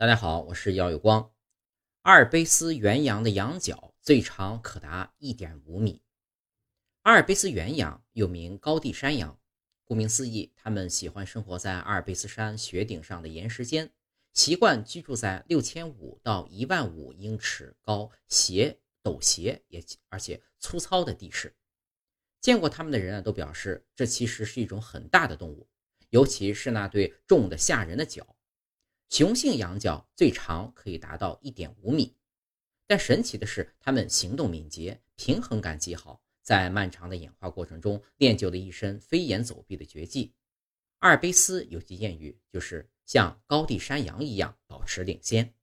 大家好，我是姚有光。阿尔卑斯原羊的羊角最长可达一点五米。阿尔卑斯原羊又名高地山羊，顾名思义，它们喜欢生活在阿尔卑斯山雪顶上的岩石间，习惯居住在六千五到一万五英尺高、斜陡斜也而且粗糙的地势。见过它们的人啊，都表示这其实是一种很大的动物，尤其是那对重的吓人的角。雄性羊角最长可以达到一点五米，但神奇的是，它们行动敏捷，平衡感极好，在漫长的演化过程中练就了一身飞檐走壁的绝技。阿尔卑斯有句谚语，就是像高地山羊一样保持领先。